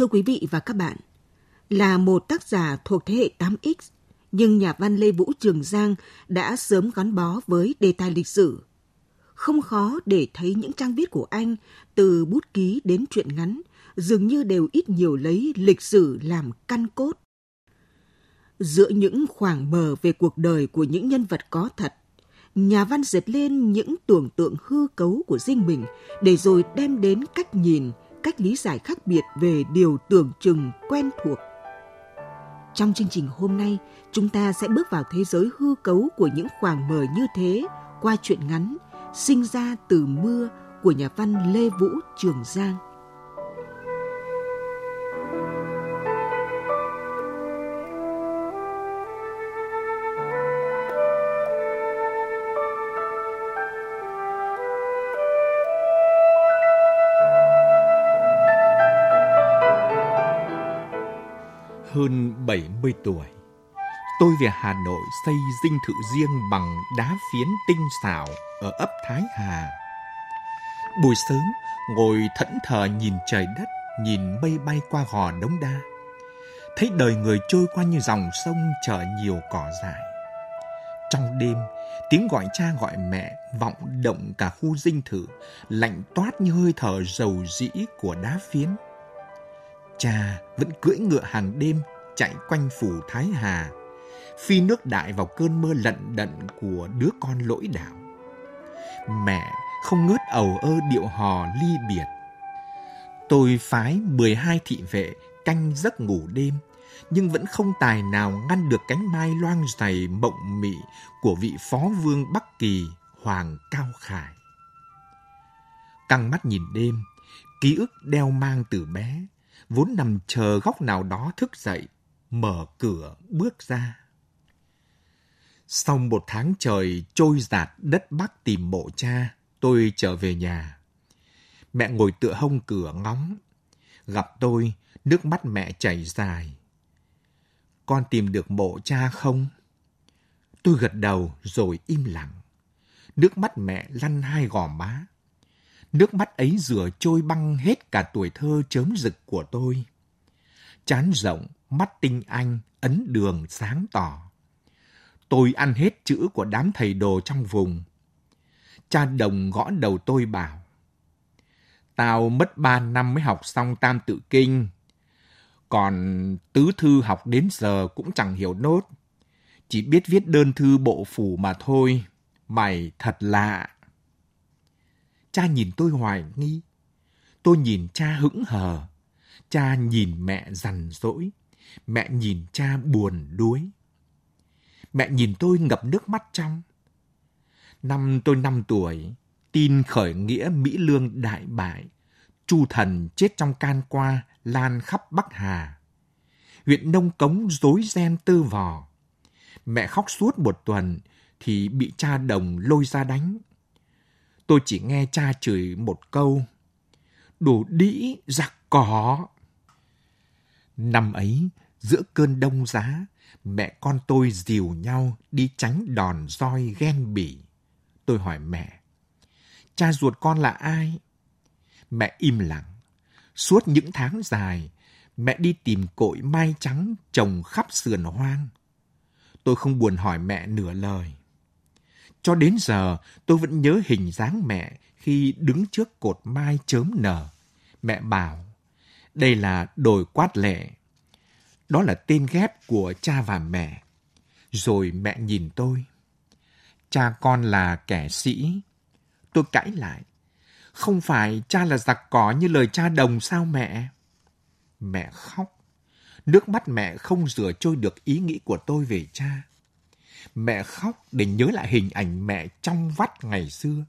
Thưa quý vị và các bạn, là một tác giả thuộc thế hệ 8X, nhưng nhà văn Lê Vũ Trường Giang đã sớm gắn bó với đề tài lịch sử. Không khó để thấy những trang viết của anh, từ bút ký đến truyện ngắn, dường như đều ít nhiều lấy lịch sử làm căn cốt. Giữa những khoảng mờ về cuộc đời của những nhân vật có thật, nhà văn dệt lên những tưởng tượng hư cấu của riêng mình để rồi đem đến cách nhìn, cách lý giải khác biệt về điều tưởng chừng quen thuộc. Trong chương trình hôm nay, chúng ta sẽ bước vào thế giới hư cấu của những khoảng mờ như thế qua truyện ngắn Sinh ra từ mưa của nhà văn Lê Vũ Trường Giang. Hơn 70 tuổi. Tôi về Hà Nội xây dinh thự riêng bằng đá phiến tinh xảo ở ấp Thái Hà. Buổi sớm, ngồi thẫn thờ nhìn trời đất, nhìn mây bay qua gò đống đa. Thấy đời người trôi qua như dòng sông chở nhiều cỏ dại. Trong đêm, tiếng gọi cha gọi mẹ vọng động cả khu dinh thự, lạnh toát như hơi thở dầu dĩ của đá phiến. Cha vẫn cưỡi ngựa hàng đêm chạy quanh phủ Thái Hà, phi nước đại vào cơn mưa lận đận của đứa con lỗi đạo. Mẹ không ngớt ầu ơ điệu hò ly biệt. Tôi phái 12 thị vệ canh giấc ngủ đêm, nhưng vẫn không tài nào ngăn được cánh mai loang dày mộng mị của vị phó vương Bắc Kỳ Hoàng Cao Khải. Căng mắt nhìn đêm, ký ức đeo mang từ bé, vốn nằm chờ góc nào đó thức dậy, mở cửa bước ra. Sau một tháng trời trôi giạt đất Bắc tìm mộ cha, tôi trở về nhà. Mẹ ngồi tựa hông cửa ngóng. Gặp tôi, nước mắt mẹ chảy dài. Con tìm được mộ cha không? Tôi gật đầu rồi im lặng. Nước mắt mẹ lăn hai gò má. Nước mắt ấy rửa trôi băng hết cả tuổi thơ chớm rực của tôi. Chán rộng, mắt tinh anh, ấn đường sáng tỏ. Tôi ăn hết chữ của đám thầy đồ trong vùng. Cha đồng gõ đầu tôi bảo. Tao mất ba năm mới học xong tam tự kinh. Còn tứ thư học đến giờ cũng chẳng hiểu nốt. Chỉ biết viết đơn thư bộ phủ mà thôi. Mày thật lạ. Cha nhìn tôi hoài nghi. Tôi nhìn cha hững hờ. Cha nhìn mẹ rằn rỗi. Mẹ nhìn cha buồn đuối. Mẹ nhìn tôi ngập nước mắt trong. Năm tôi năm tuổi, tin khởi nghĩa Mỹ Lương đại bại. Chu thần chết trong can qua, lan khắp Bắc Hà. Huyện Nông Cống rối ren tư vò. Mẹ khóc suốt một tuần thì bị cha đồng lôi ra đánh. Tôi chỉ nghe cha chửi một câu. Đồ đĩ giặc cỏ. Năm ấy, giữa cơn đông giá, mẹ con tôi dìu nhau đi tránh đòn roi ghen bỉ. Tôi hỏi mẹ, cha ruột con là ai? Mẹ im lặng. Suốt những tháng dài, mẹ đi tìm cội mai trắng trồng khắp sườn hoang. Tôi không buồn hỏi mẹ nửa lời. Cho đến giờ, tôi vẫn nhớ hình dáng mẹ khi đứng trước cột mai chớm nở. Mẹ bảo, đây là đồi quát lệ. Đó là tên ghép của cha và mẹ. Rồi mẹ nhìn tôi. cha con là kẻ sĩ. Tôi cãi lại. Không phải cha là giặc cỏ như lời cha đồng sao mẹ? Mẹ khóc. Nước mắt mẹ không rửa trôi được ý nghĩ của tôi về cha. Mẹ khóc để nhớ lại hình ảnh mẹ trong vắt ngày xưa.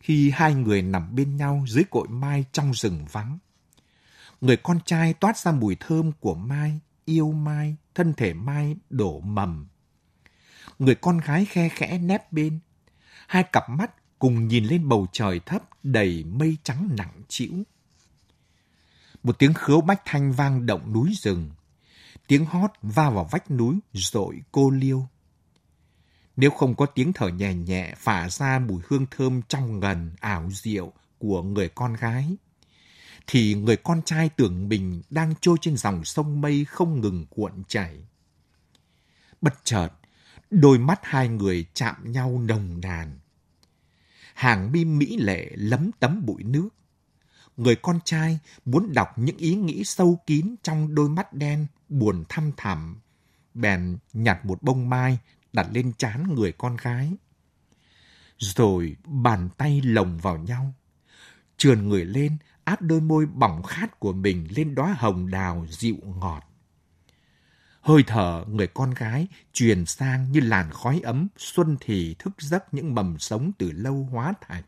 Khi hai người nằm bên nhau dưới cội mai trong rừng vắng. Người con trai toát ra mùi thơm của mai, yêu mai, thân thể mai đổ mầm. Người con gái khe khẽ nép bên. Hai cặp mắt cùng nhìn lên bầu trời thấp đầy mây trắng nặng trĩu. Một tiếng khứu bách thanh vang động núi rừng. Tiếng hót va vào vách núi rội cô liêu. Nếu không có tiếng thở nhẹ nhẹ phả ra mùi hương thơm trong ngần ảo diệu của người con gái, thì người con trai tưởng mình đang trôi trên dòng sông mây không ngừng cuộn chảy. Bất chợt, đôi mắt hai người chạm nhau nồng nàn. Hàng mi mỹ lệ lấm tấm bụi nước. Người con trai muốn đọc những ý nghĩ sâu kín trong đôi mắt đen buồn thăm thẳm. Bèn nhặt một bông mai đặt lên trán người con gái. Rồi bàn tay lồng vào nhau. Trườn người lên, áp đôi môi bỏng khát của mình lên đóa hồng đào dịu ngọt. Hơi thở người con gái truyền sang như làn khói ấm xuân thì thức giấc những mầm sống từ lâu hóa thạch.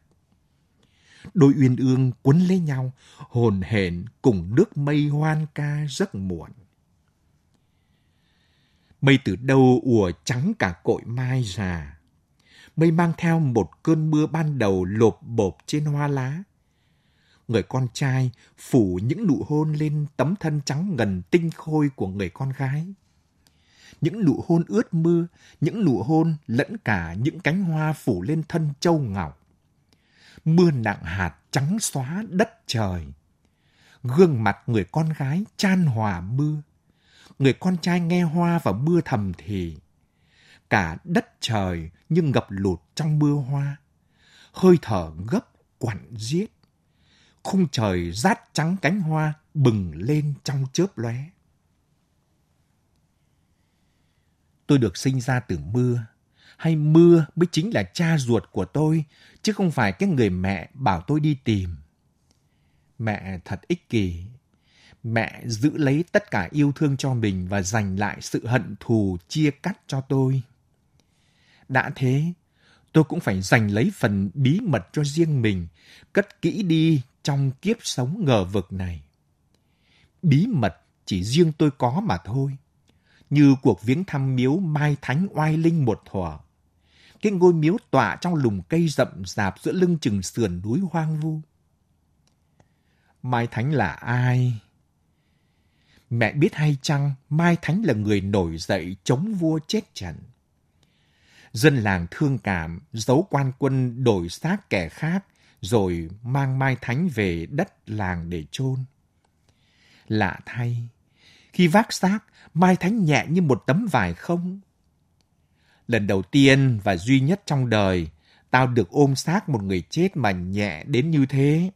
Đôi uyên ương quấn lấy nhau, hồn hển cùng nước mây hoan ca giấc muộn. Mây từ đâu ùa trắng cả cội mai già. Mây mang theo một cơn mưa ban đầu lộp bộp trên hoa lá. Người con trai phủ những nụ hôn lên tấm thân trắng ngần tinh khôi của người con gái. Những nụ hôn ướt mưa, những nụ hôn lẫn cả những cánh hoa phủ lên thân châu ngọc. Mưa nặng hạt trắng xóa đất trời. Gương mặt người con gái chan hòa mưa người con trai nghe hoa và mưa thầm thì. Cả đất trời như ngập lụt trong mưa hoa. Hơi thở gấp quặn giết. Khung trời rát trắng cánh hoa bừng lên trong chớp lóe. Tôi được sinh ra từ mưa, hay mưa mới chính là cha ruột của tôi, chứ không phải cái người mẹ bảo tôi đi tìm. Mẹ thật ích kỷ, mẹ giữ lấy tất cả yêu thương cho mình và dành lại sự hận thù chia cắt cho tôi. Đã thế, tôi cũng phải dành lấy phần bí mật cho riêng mình, cất kỹ đi trong kiếp sống ngờ vực này. Bí mật chỉ riêng tôi có mà thôi. Như cuộc viếng thăm miếu Mai Thánh Oai Linh một thuở. Cái ngôi miếu tọa trong lùm cây rậm rạp giữa lưng chừng sườn núi hoang vu. Mai Thánh là ai? Mẹ biết hay chăng Mai Thánh là người nổi dậy chống vua chết trận. Dân làng thương cảm, giấu quan quân đổi xác kẻ khác, rồi mang Mai Thánh về đất làng để chôn. Lạ thay, khi vác xác, Mai Thánh nhẹ như một tấm vải không. Lần đầu tiên và duy nhất trong đời, tao được ôm xác một người chết mà nhẹ đến như thế.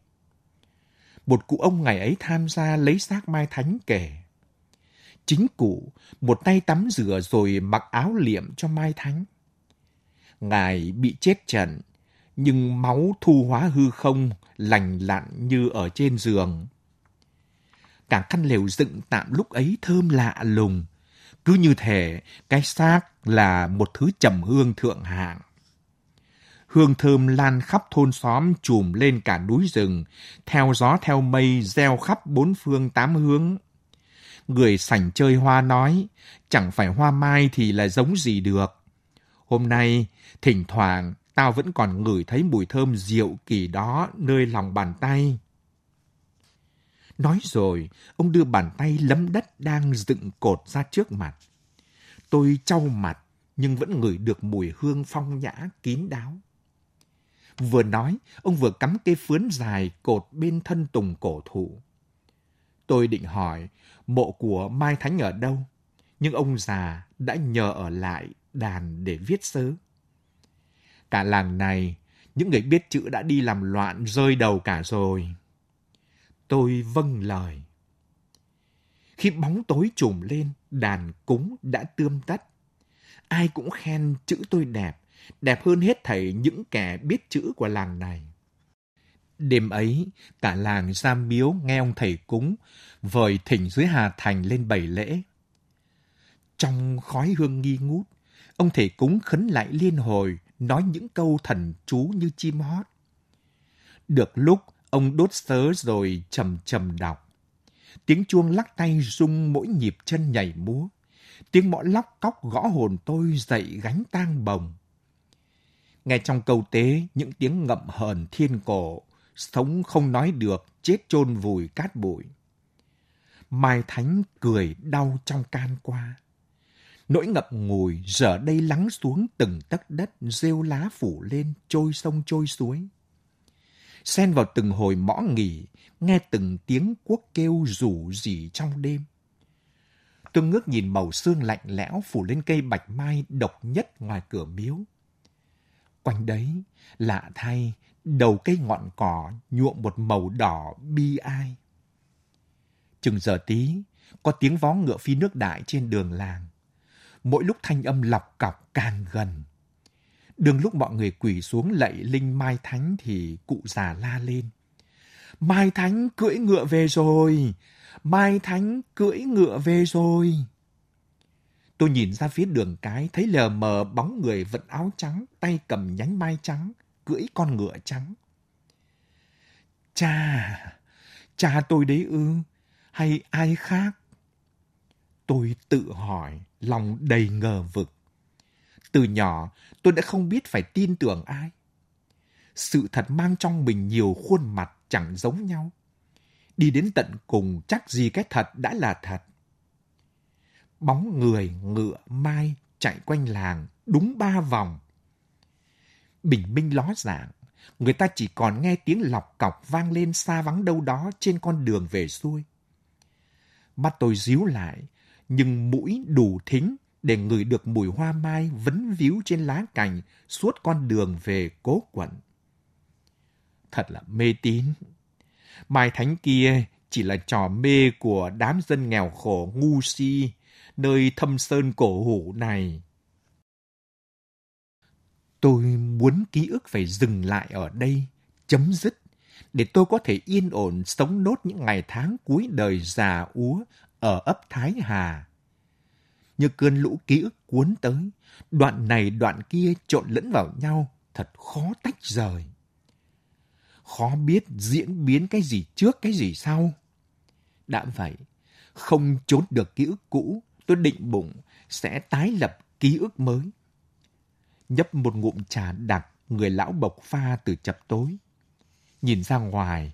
Một cụ ông ngày ấy tham gia lấy xác Mai Thánh kể chính cụ, một tay tắm rửa rồi mặc áo liệm cho Mai Thánh. Ngài bị chết trận, nhưng máu thu hóa hư không, lành lặn như ở trên giường. Cả căn lều dựng tạm lúc ấy thơm lạ lùng, cứ như thể cái xác là một thứ trầm hương thượng hạng. Hương thơm lan khắp thôn xóm trùm lên cả núi rừng, theo gió theo mây gieo khắp bốn phương tám hướng người sảnh chơi hoa nói, chẳng phải hoa mai thì là giống gì được. Hôm nay, thỉnh thoảng, tao vẫn còn ngửi thấy mùi thơm diệu kỳ đó nơi lòng bàn tay. Nói rồi, ông đưa bàn tay lấm đất đang dựng cột ra trước mặt. Tôi trau mặt, nhưng vẫn ngửi được mùi hương phong nhã kín đáo. Vừa nói, ông vừa cắm cây phướn dài cột bên thân tùng cổ thụ. Tôi định hỏi mộ của Mai Thánh ở đâu, nhưng ông già đã nhờ ở lại đàn để viết sớ. Cả làng này, những người biết chữ đã đi làm loạn rơi đầu cả rồi. Tôi vâng lời. Khi bóng tối trùm lên, đàn cúng đã tươm tất. Ai cũng khen chữ tôi đẹp, đẹp hơn hết thảy những kẻ biết chữ của làng này. Đêm ấy, cả làng ra miếu nghe ông thầy cúng, vời thỉnh dưới Hà Thành lên bảy lễ. Trong khói hương nghi ngút, ông thầy cúng khấn lại liên hồi, nói những câu thần chú như chim hót. Được lúc, ông đốt sớ rồi trầm trầm đọc. Tiếng chuông lắc tay rung mỗi nhịp chân nhảy múa. Tiếng mõ lóc cóc gõ hồn tôi dậy gánh tang bồng. Nghe trong câu tế những tiếng ngậm hờn thiên cổ, sống không nói được, chết chôn vùi cát bụi. Mai Thánh cười đau trong can qua. Nỗi ngập ngùi giờ đây lắng xuống từng tấc đất, rêu lá phủ lên, trôi sông trôi suối. Xen vào từng hồi mõ nghỉ, nghe từng tiếng quốc kêu rủ rỉ trong đêm. Tôi ngước nhìn màu xương lạnh lẽo phủ lên cây bạch mai độc nhất ngoài cửa miếu. Quanh đấy, lạ thay, đầu cây ngọn cỏ nhuộm một màu đỏ bi ai. Chừng giờ tí, có tiếng vó ngựa phi nước đại trên đường làng. Mỗi lúc thanh âm lọc cọc càng gần. Đường lúc mọi người quỳ xuống lạy linh Mai Thánh thì cụ già la lên. Mai Thánh cưỡi ngựa về rồi! Mai Thánh cưỡi ngựa về rồi! Tôi nhìn ra phía đường cái, thấy lờ mờ bóng người vận áo trắng, tay cầm nhánh mai trắng, cưỡi con ngựa trắng. Cha, cha tôi đấy ư, hay ai khác? Tôi tự hỏi, lòng đầy ngờ vực. Từ nhỏ, tôi đã không biết phải tin tưởng ai. Sự thật mang trong mình nhiều khuôn mặt chẳng giống nhau. Đi đến tận cùng chắc gì cái thật đã là thật. Bóng người, ngựa, mai chạy quanh làng đúng ba vòng. Bình minh ló dạng, người ta chỉ còn nghe tiếng lọc cọc vang lên xa vắng đâu đó trên con đường về xuôi. Mắt tôi díu lại, nhưng mũi đủ thính để ngửi được mùi hoa mai vấn víu trên lá cành suốt con đường về cố quận. Thật là mê tín. Mai thánh kia chỉ là trò mê của đám dân nghèo khổ ngu si, nơi thâm sơn cổ hủ này. Tôi muốn ký ức phải dừng lại ở đây, chấm dứt, để tôi có thể yên ổn sống nốt những ngày tháng cuối đời già úa ở ấp Thái Hà. Như cơn lũ ký ức cuốn tới, đoạn này đoạn kia trộn lẫn vào nhau, thật khó tách rời. Khó biết diễn biến cái gì trước cái gì sau. Đã vậy, không trốn được ký ức cũ, tôi định bụng sẽ tái lập ký ức mới. Nhấp một ngụm trà đặc, người lão bộc pha từ chập tối. Nhìn ra ngoài,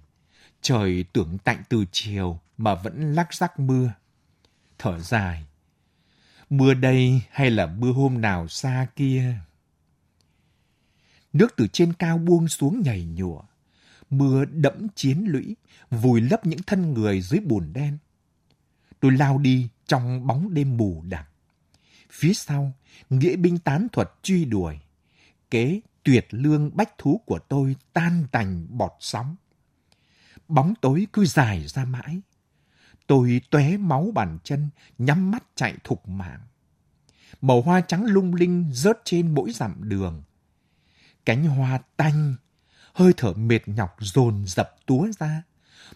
trời tưởng tạnh từ chiều mà vẫn lắc rắc mưa. Thở dài, mưa đây hay là mưa hôm nào xa kia? Nước từ trên cao buông xuống nhảy nhụa. Mưa đẫm chiến lũy, vùi lấp những thân người dưới bùn đen. Tôi lao đi trong bóng đêm mù đặc. Phía sau, nghĩa binh tán thuật truy đuổi. Kế tuyệt lương bách thú của tôi tan tành bọt sóng. Bóng tối cứ dài ra mãi. Tôi tóe máu bàn chân, nhắm mắt chạy thục mạng. Màu hoa trắng lung linh rớt trên mỗi dặm đường. Cánh hoa tanh, hơi thở mệt nhọc dồn dập túa ra.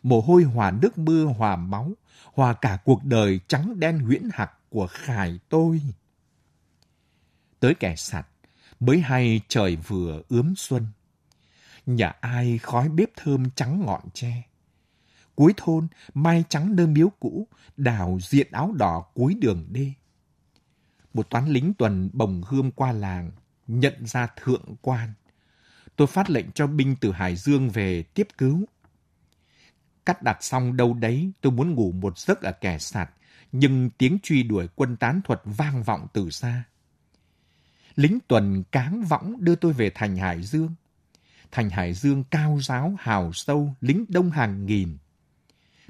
Mồ hôi hòa nước mưa hòa máu, hòa cả cuộc đời trắng đen huyễn hạc của khải tôi. Tới kẻ sạt, mới hay trời vừa ướm xuân. Nhà ai khói bếp thơm trắng ngọn tre. Cuối thôn, mai trắng nơ miếu cũ, đào diện áo đỏ cuối đường đê. Một toán lính tuần bồng hương qua làng, nhận ra thượng quan. Tôi phát lệnh cho binh từ Hải Dương về tiếp cứu. Cắt đặt xong đâu đấy, tôi muốn ngủ một giấc ở kẻ sạt, nhưng tiếng truy đuổi quân tán thuật vang vọng từ xa. Lính tuần cáng võng đưa tôi về thành Hải Dương. Thành Hải Dương cao giáo, hào sâu, lính đông hàng nghìn.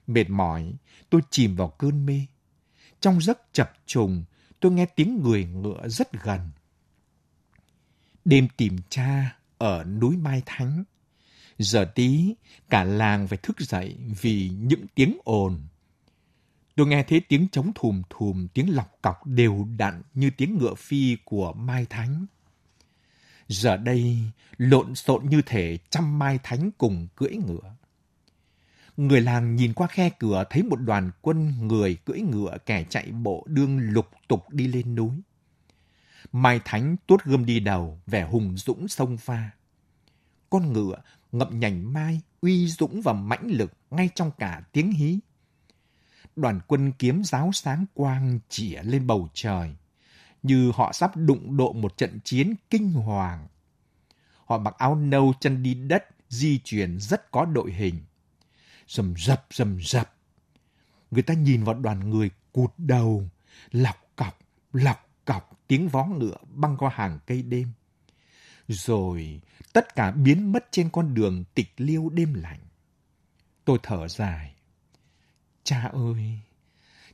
Mệt mỏi, tôi chìm vào cơn mê. Trong giấc chập trùng, tôi nghe tiếng người ngựa rất gần. Đêm tìm cha ở núi Mai Thánh. Giờ tí, cả làng phải thức dậy vì những tiếng ồn. Tôi nghe thấy tiếng trống thùm thùm, tiếng lọc cọc đều đặn như tiếng ngựa phi của Mai Thánh. Giờ đây, lộn xộn như thể trăm mai thánh cùng cưỡi ngựa. Người làng nhìn qua khe cửa thấy một đoàn quân người cưỡi ngựa kẻ chạy bộ đương lục tục đi lên núi. Mai Thánh tuốt gươm đi đầu, vẻ hùng dũng sông pha. Con ngựa ngậm nhành mai, uy dũng và mãnh lực ngay trong cả tiếng hí. Đoàn quân kiếm giáo sáng quang chĩa lên bầu trời, như họ sắp đụng độ một trận chiến kinh hoàng. Họ mặc áo nâu chân đi đất, di chuyển rất có đội hình. Rầm rập, rầm rập. Người ta nhìn vào đoàn người cụt đầu, lọc cọc, lọc cọc tiếng vó ngựa băng qua hàng cây đêm. Rồi tất cả biến mất trên con đường tịch liêu đêm lạnh. Tôi thở dài. Cha ơi,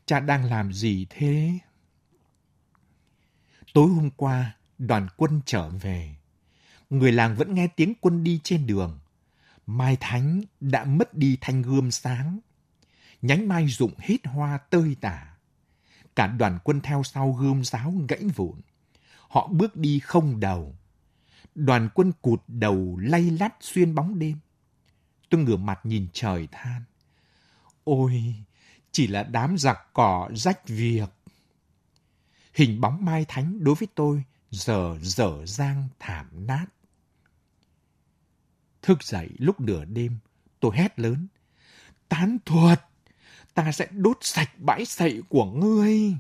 cha đang làm gì thế? Tối hôm qua, đoàn quân trở về. Người làng vẫn nghe tiếng quân đi trên đường. Mai Thánh đã mất đi thanh gươm sáng. Nhánh mai rụng hết hoa tơi tả. Cả đoàn quân theo sau gươm giáo gãy vụn. Họ bước đi không đầu. Đoàn quân cụt đầu lay lắt xuyên bóng đêm. Tôi ngửa mặt nhìn trời than. Ôi, chỉ là đám giặc cỏ rách việc. Hình bóng Mai Thánh đối với tôi giờ dở dang thảm nát. Thức dậy lúc nửa đêm, tôi hét lớn. Tán thuật! Ta sẽ đốt sạch bãi sậy của ngươi.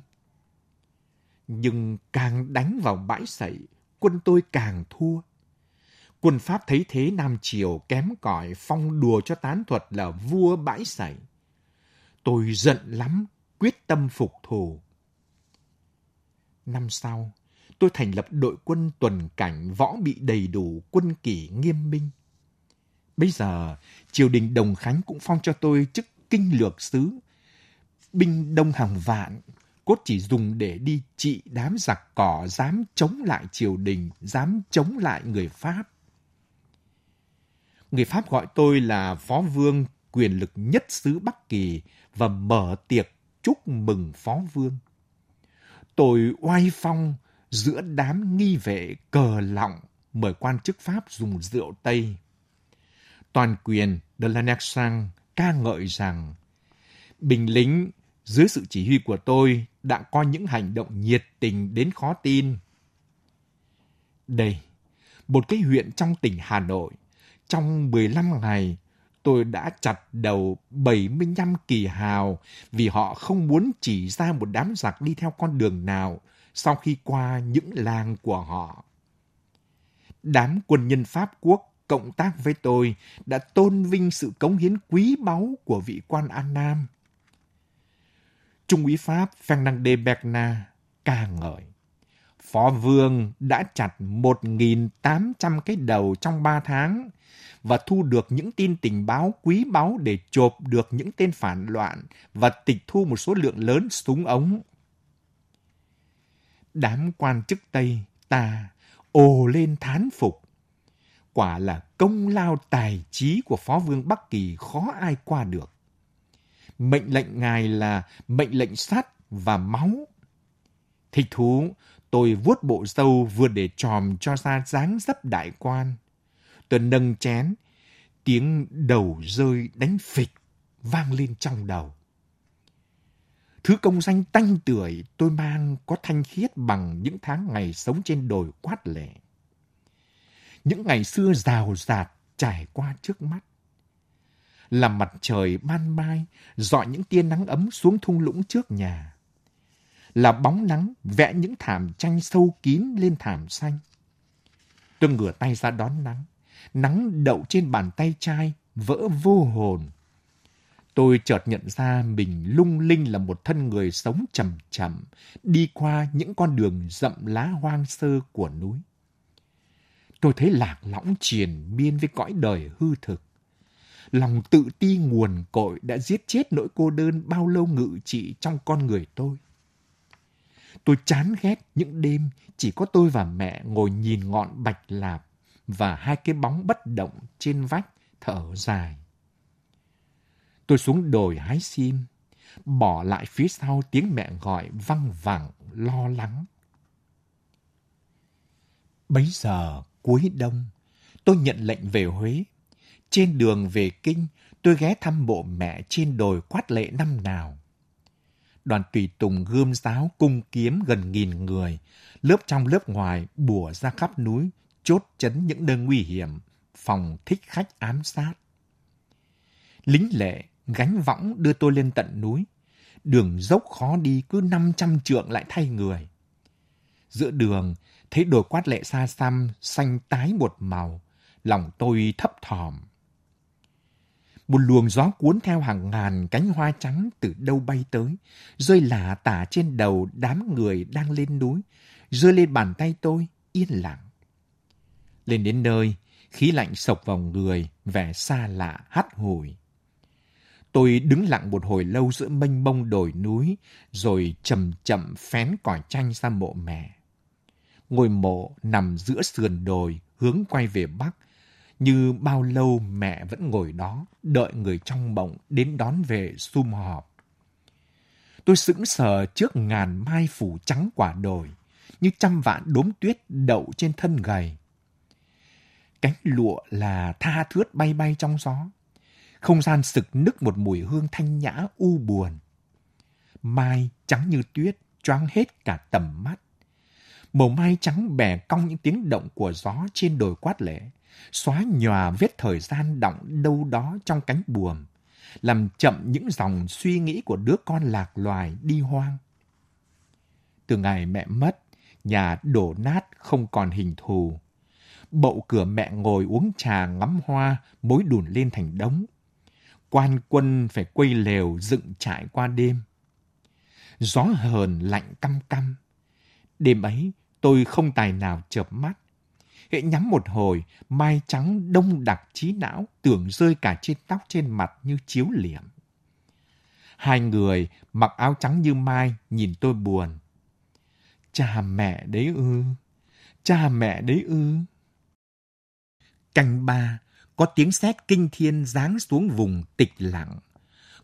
Nhưng càng đánh vào bãi sậy, quân tôi càng thua. Quân Pháp thấy thế Nam Triều kém cỏi phong đùa cho tán thuật là vua bãi sảy. Tôi giận lắm, quyết tâm phục thù. Năm sau, tôi thành lập đội quân tuần cảnh võ bị đầy đủ quân kỷ nghiêm minh. Bây giờ, triều đình Đồng Khánh cũng phong cho tôi chức kinh lược sứ. Binh đông hàng vạn, cốt chỉ dùng để đi trị đám giặc cỏ dám chống lại triều đình, dám chống lại người Pháp. Người Pháp gọi tôi là phó vương quyền lực nhất xứ Bắc Kỳ và mở tiệc chúc mừng phó vương. Tôi oai phong giữa đám nghi vệ cờ lọng mời quan chức Pháp dùng rượu Tây. Toàn quyền de Lanersang ca ngợi rằng bình lính dưới sự chỉ huy của tôi đã có những hành động nhiệt tình đến khó tin. Đây, một cái huyện trong tỉnh Hà Nội, trong 15 ngày, tôi đã chặt đầu 75 kỳ hào vì họ không muốn chỉ ra một đám giặc đi theo con đường nào sau khi qua những làng của họ. Đám quân nhân Pháp quốc cộng tác với tôi đã tôn vinh sự cống hiến quý báu của vị quan An Nam. Trung úy Pháp Fernande Berna ca ngợi. Phó Vương đã chặt 1.800 cái đầu trong 3 tháng và thu được những tin tình báo quý báu để chộp được những tên phản loạn và tịch thu một số lượng lớn súng ống. Đám quan chức Tây ta ồ lên thán phục. Quả là công lao tài trí của Phó Vương Bắc Kỳ khó ai qua được. Mệnh lệnh ngài là mệnh lệnh sắt và máu. Thích thú, tôi vuốt bộ râu vừa để tròm cho ra dáng dấp đại quan. Tôi nâng chén, tiếng đầu rơi đánh phịch vang lên trong đầu. Thứ công danh tanh tưởi tôi mang có thanh khiết bằng những tháng ngày sống trên đồi quát lệ. Những ngày xưa rào rạt trải qua trước mắt. là mặt trời ban mai dọi những tia nắng ấm xuống thung lũng trước nhà. Là bóng nắng vẽ những thảm tranh sâu kín lên thảm xanh. Tôi ngửa tay ra đón nắng nắng đậu trên bàn tay trai, vỡ vô hồn. Tôi chợt nhận ra mình lung linh là một thân người sống chậm chậm, đi qua những con đường rậm lá hoang sơ của núi. Tôi thấy lạc lõng triền miên với cõi đời hư thực. Lòng tự ti nguồn cội đã giết chết nỗi cô đơn bao lâu ngự trị trong con người tôi. Tôi chán ghét những đêm chỉ có tôi và mẹ ngồi nhìn ngọn bạch lạp và hai cái bóng bất động trên vách thở dài. Tôi xuống đồi hái sim, bỏ lại phía sau tiếng mẹ gọi văng vẳng, lo lắng. Bấy giờ Cuối đông, tôi nhận lệnh về Huế. Trên đường về Kinh, tôi ghé thăm bộ mẹ trên đồi quát lệ năm nào. Đoàn tùy tùng gươm giáo cung kiếm gần nghìn người, lớp trong lớp ngoài bùa ra khắp núi, chốt chấn những nơi nguy hiểm, phòng thích khách ám sát. Lính lệ gánh võng đưa tôi lên tận núi. Đường dốc khó đi cứ 500 trượng lại thay người. Giữa đường, thấy đồi quát lệ xa xăm, xanh tái một màu. Lòng tôi thấp thỏm. Một luồng gió cuốn theo hàng ngàn cánh hoa trắng từ đâu bay tới, rơi lả tả trên đầu đám người đang lên núi, rơi lên bàn tay tôi, yên lặng. Lên đến nơi, khí lạnh sộc vào người, vẻ xa lạ, hắt hủi. Tôi đứng lặng một hồi lâu giữa mênh mông đồi núi, rồi chậm chậm phén cỏ chanh ra mộ mẹ. Ngôi mộ nằm giữa sườn đồi, hướng quay về bắc, như bao lâu mẹ vẫn ngồi đó, đợi người trong bộng đến đón về sum họp. Tôi sững sờ trước ngàn mai phủ trắng quả đồi, như trăm vạn đốm tuyết đậu trên thân gầy. Cánh lụa là tha thướt bay bay trong gió, không gian sực nức một mùi hương thanh nhã u buồn. Mai trắng như tuyết, choáng hết cả tầm mắt. Màu mai trắng bẻ cong những tiếng động của gió trên đồi quát lệ, xóa nhòa vết thời gian động đâu đó trong cánh buồm, làm chậm những dòng suy nghĩ của đứa con lạc loài đi hoang. Từ ngày mẹ mất, nhà đổ nát không còn hình thù. Bậu cửa mẹ ngồi uống trà ngắm hoa, mối đùn lên thành đống quan quân phải quây lều dựng trại qua đêm. Gió hờn lạnh căm căm. Đêm ấy, tôi không tài nào chợp mắt. Hệ nhắm một hồi, mai trắng đông đặc trí não, tưởng rơi cả trên tóc trên mặt như chiếu liệm. Hai người mặc áo trắng như mai nhìn tôi buồn. Cha mẹ đấy ư, cha mẹ đấy ư. Canh ba, có tiếng sét kinh thiên giáng xuống vùng tịch lặng.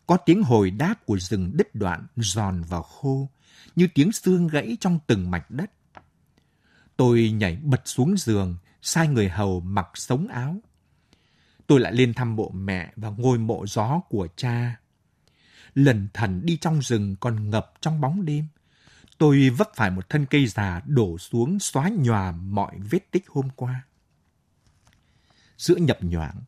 Có tiếng hồi đáp của rừng đứt đoạn, giòn và khô, như tiếng xương gãy trong từng mạch đất. Tôi nhảy bật xuống giường, sai người hầu mặc sống áo. Tôi lại lên thăm mộ mẹ và ngôi mộ gió của cha. Lần thần đi trong rừng còn ngập trong bóng đêm. Tôi vấp phải một thân cây già đổ xuống xóa nhòa mọi vết tích hôm qua giữa nhập nhoảng,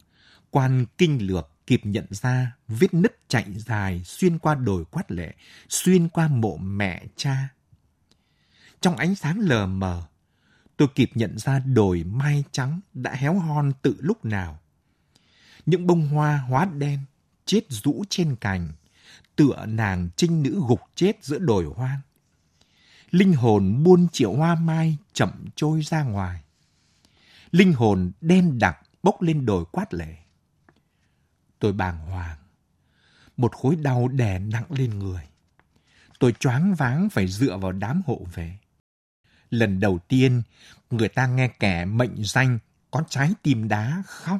quan kinh lược kịp nhận ra vết nứt chạy dài xuyên qua đồi quát lệ, xuyên qua mộ mẹ cha. Trong ánh sáng lờ mờ, tôi kịp nhận ra đồi mai trắng đã héo hon từ lúc nào. Những bông hoa hóa đen, chết rũ trên cành, tựa nàng trinh nữ gục chết giữa đồi hoang. Linh hồn buôn triệu hoa mai chậm trôi ra ngoài. Linh hồn đen đặc bốc lên đồi quát lệ. Tôi bàng hoàng. Một khối đau đè nặng lên người. Tôi choáng váng phải dựa vào đám hộ về. Lần đầu tiên, người ta nghe kẻ mệnh danh có trái tim đá khóc.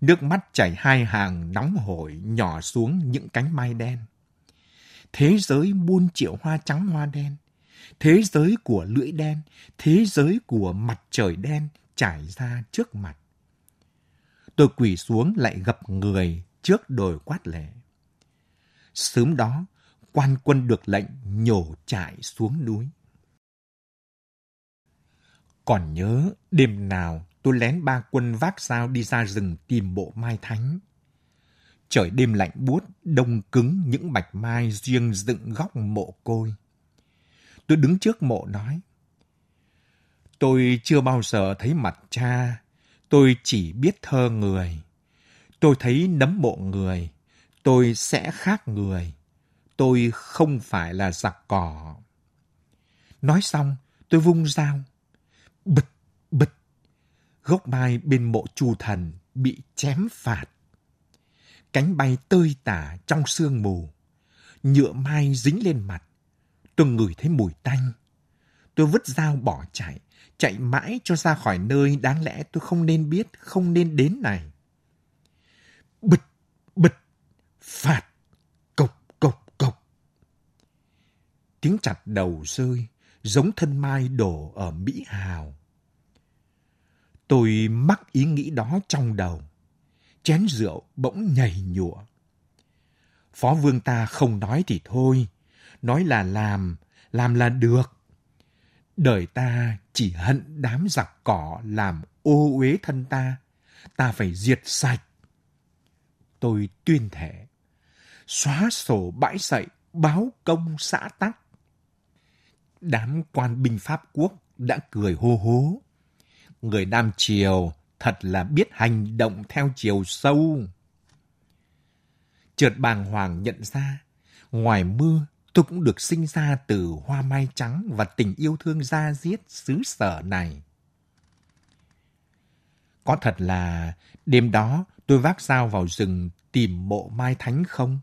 Nước mắt chảy hai hàng nóng hổi nhỏ xuống những cánh mai đen. Thế giới buôn triệu hoa trắng hoa đen. Thế giới của lưỡi đen, thế giới của mặt trời đen trải ra trước mặt. Tôi quỳ xuống lại gặp người trước đồi quát lệ. Sớm đó, quan quân được lệnh nhổ trại xuống núi. Còn nhớ đêm nào tôi lén ba quân vác dao đi ra rừng tìm bộ mai thánh. Trời đêm lạnh buốt, đông cứng những bạch mai riêng dựng góc mộ côi. Tôi đứng trước mộ nói. Tôi chưa bao giờ thấy mặt cha, Tôi chỉ biết thơ người. Tôi thấy nấm mộ người. Tôi sẽ khác người. Tôi không phải là giặc cỏ. Nói xong, tôi vung dao. Bịch, bịch. Gốc mai bên mộ chu thần bị chém phạt. Cánh bay tơi tả trong sương mù. Nhựa mai dính lên mặt. Tôi ngửi thấy mùi tanh. Tôi vứt dao bỏ chạy chạy mãi cho ra khỏi nơi đáng lẽ tôi không nên biết, không nên đến này. Bịch, bịch, phạt, cộc, cộc, cộc. Tiếng chặt đầu rơi, giống thân mai đổ ở Mỹ Hào. Tôi mắc ý nghĩ đó trong đầu. Chén rượu bỗng nhảy nhụa. Phó vương ta không nói thì thôi, nói là làm, làm là được. Đời ta chỉ hận đám giặc cỏ làm ô uế thân ta, ta phải diệt sạch. Tôi tuyên thệ, xóa sổ bãi sậy, báo công xã tắc. Đám quan binh Pháp quốc đã cười hô hố. Người Nam Triều thật là biết hành động theo chiều sâu. Chợt bàng hoàng nhận ra, ngoài mưa tôi cũng được sinh ra từ hoa mai trắng và tình yêu thương da diết xứ sở này. Có thật là đêm đó tôi vác dao vào rừng tìm mộ mai thánh không?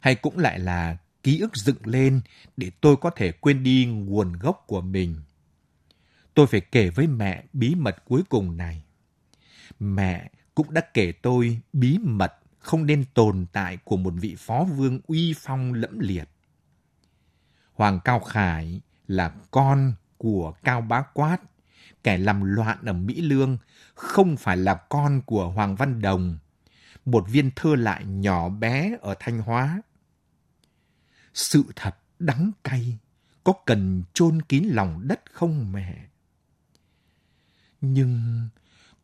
Hay cũng lại là ký ức dựng lên để tôi có thể quên đi nguồn gốc của mình? Tôi phải kể với mẹ bí mật cuối cùng này. Mẹ cũng đã kể tôi bí mật không nên tồn tại của một vị phó vương uy phong lẫm liệt. Hoàng Cao Khải là con của Cao Bá Quát, kẻ làm loạn ở Mỹ Lương, không phải là con của Hoàng Văn Đồng, một viên thơ lại nhỏ bé ở Thanh Hóa. Sự thật đắng cay, có cần chôn kín lòng đất không mẹ? Nhưng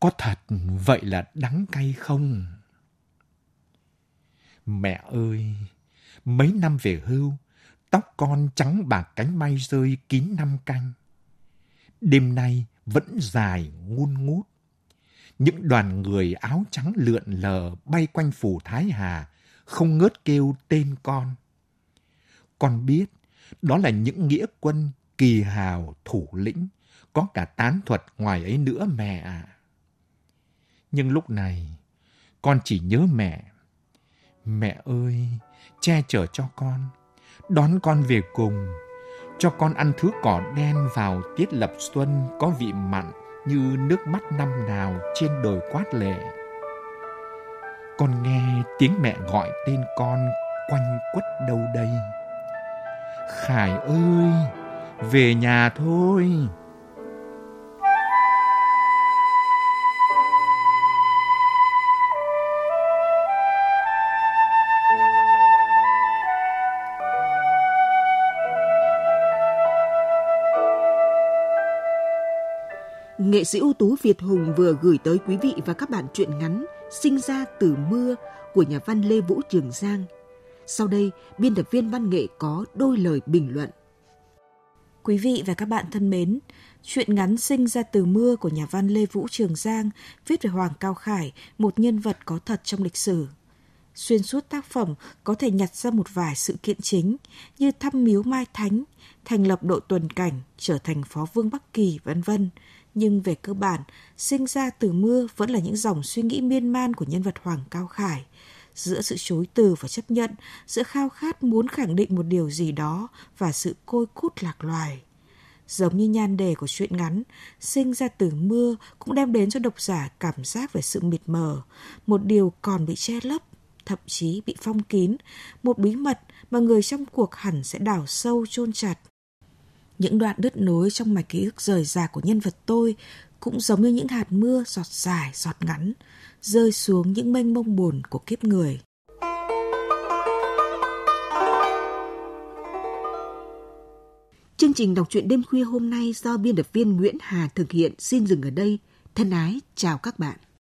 có thật vậy là đắng cay không? Mẹ ơi, mấy năm về hưu, tóc con trắng bạc cánh may rơi kín năm canh. Đêm nay vẫn dài ngun ngút. Những đoàn người áo trắng lượn lờ bay quanh phủ Thái Hà, không ngớt kêu tên con. Con biết, đó là những nghĩa quân kỳ hào thủ lĩnh, có cả tán thuật ngoài ấy nữa mẹ ạ. Nhưng lúc này, con chỉ nhớ mẹ. Mẹ ơi, che chở cho con, đón con về cùng, cho con ăn thứ cỏ đen vào tiết lập xuân có vị mặn như nước mắt năm nào trên đồi quát lệ. Con nghe tiếng mẹ gọi tên con quanh quất đâu đây. Khải ơi, về nhà thôi. nghệ sĩ ưu tú Việt Hùng vừa gửi tới quý vị và các bạn truyện ngắn Sinh ra từ mưa của nhà văn Lê Vũ Trường Giang. Sau đây, biên tập viên văn nghệ có đôi lời bình luận. Quý vị và các bạn thân mến, chuyện ngắn Sinh ra từ mưa của nhà văn Lê Vũ Trường Giang viết về Hoàng Cao Khải, một nhân vật có thật trong lịch sử. Xuyên suốt tác phẩm có thể nhặt ra một vài sự kiện chính như thăm miếu Mai Thánh, thành lập đội tuần cảnh, trở thành phó vương Bắc Kỳ, vân vân nhưng về cơ bản, sinh ra từ mưa vẫn là những dòng suy nghĩ miên man của nhân vật Hoàng Cao Khải. Giữa sự chối từ và chấp nhận, giữa khao khát muốn khẳng định một điều gì đó và sự côi cút lạc loài. Giống như nhan đề của truyện ngắn, sinh ra từ mưa cũng đem đến cho độc giả cảm giác về sự mịt mờ, một điều còn bị che lấp, thậm chí bị phong kín, một bí mật mà người trong cuộc hẳn sẽ đào sâu chôn chặt những đoạn đứt nối trong mạch ký ức rời rạc của nhân vật tôi cũng giống như những hạt mưa giọt dài, giọt ngắn, rơi xuống những mênh mông buồn của kiếp người. Chương trình đọc truyện đêm khuya hôm nay do biên tập viên Nguyễn Hà thực hiện xin dừng ở đây. Thân ái, chào các bạn.